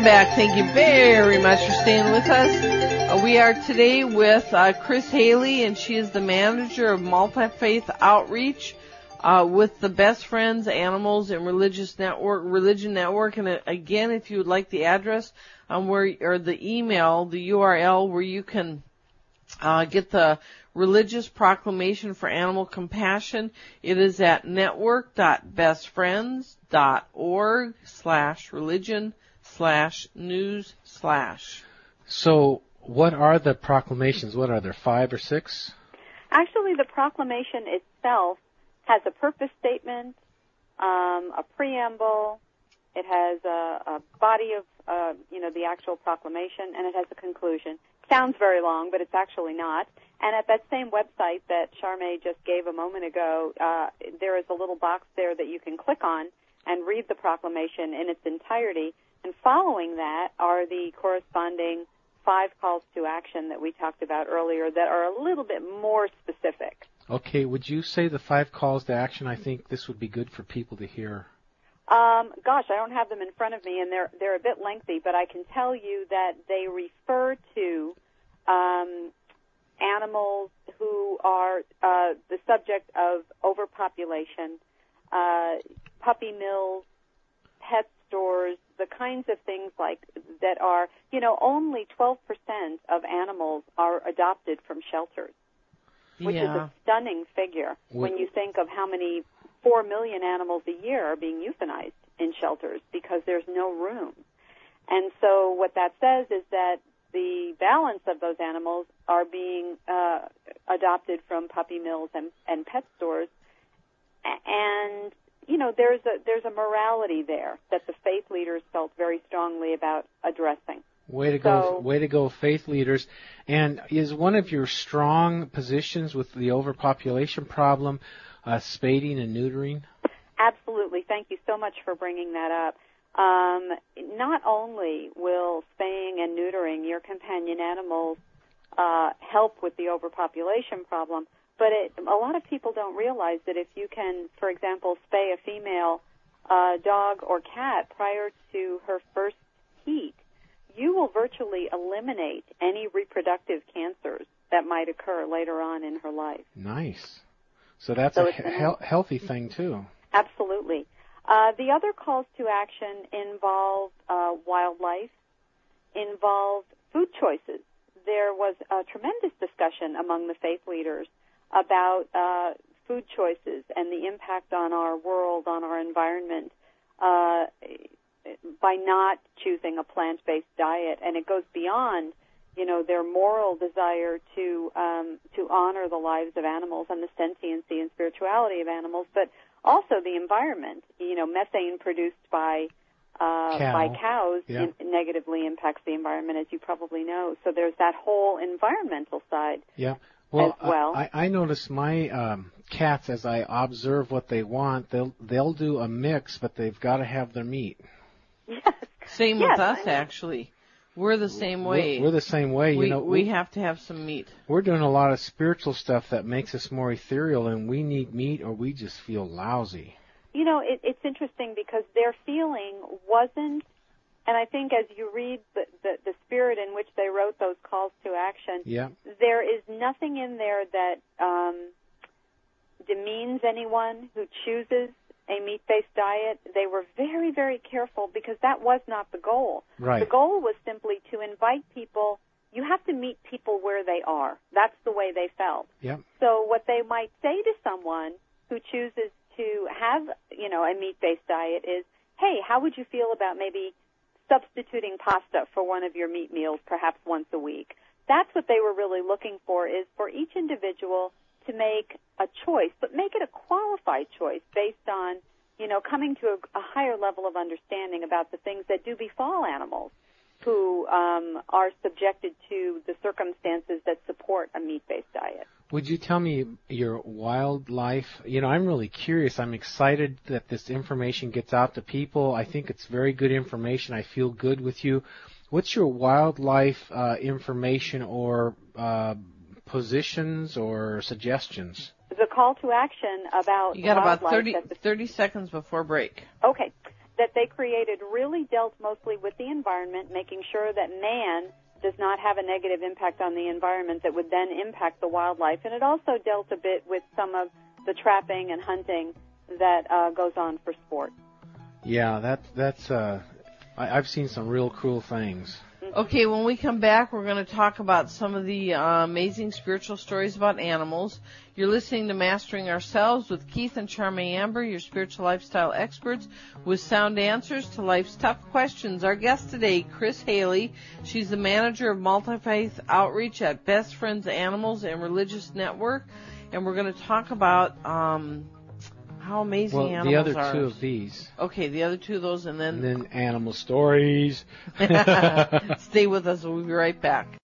Welcome back. Thank you very much for staying with us. Uh, we are today with uh, Kris Haley, and she is the manager of Multi Faith Outreach uh, with the Best Friends Animals and Religious Network, Religion Network. And uh, again, if you would like the address um, where or the email, the URL where you can uh, get the religious proclamation for animal compassion, it is at network.bestfriends.org slash religion slash news slash. So, what are the proclamations? What are there, five or six? Actually, the proclamation itself has a purpose statement, um, a preamble, it has a, a body of, uh, you know, the actual proclamation, and it has a conclusion. Sounds very long, but it's actually not. And at that same website that Charmaine just gave a moment ago, uh, there is a little box there that you can click on and read the proclamation in its entirety. And following that are the corresponding five calls to action that we talked about earlier that are a little bit more specific. Okay, would you say the five calls to action? I think this would be good for people to hear. Um, gosh, I don't have them in front of me, and they're they're a bit lengthy, but I can tell you that they refer to um, animals who are uh, the subject of overpopulation, uh, puppy mills, pet stores, the kinds of things like that are, you know, only 12% of animals are adopted from shelters, which yeah. is a stunning figure when you think of how many 4 million animals a year are being euthanized in shelters because there's no room. And so what that says is that the balance of those animals are being uh, adopted from puppy mills and, and pet stores, and you know there's a there's a morality there that the faith leaders felt very strongly about addressing. Way to go, way to go, faith leaders. And is one of your strong positions with the overpopulation problem uh, spading and neutering? Absolutely. Thank you so much for bringing that up. Um, not only will spaying and neutering your companion animals uh, help with the overpopulation problem, but it, a lot of people don't realize that if you can, for example, spay a female uh, dog or cat prior to her first heat, you will virtually eliminate any reproductive cancers that might occur later on in her life. Nice. So that's So a he- healthy thing too. Absolutely. Uh, the other calls to action involve uh, wildlife, involve food choices. There was a tremendous discussion among the faith leaders about uh, food choices and the impact on our world, on our environment, uh, by not choosing a plant-based diet. And it goes beyond, you know, their moral desire to um, to honor the lives of animals and the sentiency and spirituality of animals, but also the environment. You know, methane produced by uh, Cow. by cows Yeah. in, negatively impacts the environment, as you probably know. So there's that whole environmental side. Yeah. Well, as well. I, I notice my um, cats as I observe what they want. They'll they'll do a mix, but they've got to have their meat. Yes. Same Yes, with us, actually. We're the same way. We're, we're the same way. we, you know, we have to have some meat. we're doing a lot of spiritual stuff that makes us more ethereal, and we need meat, or we just feel lousy. You know, it, it's interesting because their feeling wasn't, and I think as you read the, the, the spirit in which they wrote those calls to action, Yeah. there is nothing in there that um, demeans anyone who chooses a meat-based diet. They were very, very careful because that was not the goal. Right. The goal was simply to invite people. You have to meet people where they are. That's the way they felt. Yep. So what they might say to someone who chooses to have, you know, a meat-based diet is, "Hey, how would you feel about maybe substituting pasta for one of your meat meals perhaps once a week?" That's what they were really looking for is for each individual to make a choice, but make it a qualified choice based on, you know, coming to a, a higher level of understanding about the things that do befall animals who um, are subjected to the circumstances that support a meat-based diet. Would you tell me your wildlife? You know, I'm really curious. I'm excited that this information gets out to people. I think it's very good information. I feel good with you. What's your wildlife uh, information or uh, positions or suggestions? The call to action about You got about 30, the 30 seconds before break. Okay. that they created really dealt mostly with the environment, making sure that man does not have a negative impact on the environment that would then impact the wildlife. And it also dealt a bit with some of the trapping and hunting that uh, goes on for sport. Yeah, that that's uh, I, I've seen some real cruel things. Okay, when we come back, we're going to talk about some of the uh, amazing spiritual stories about animals. You're listening to Mastering Ourselves with Keith and Charmy Amber, your spiritual lifestyle experts, with sound answers to life's tough questions. Our guest today, Kris Haley. She's the manager of multi-faith outreach at Best Friends Animals and Religious Network, and we're going to talk about um, how amazing well, animals the other are. two of these, Okay, the other two of those, and then and then animal stories. stay with us. We'll be right back.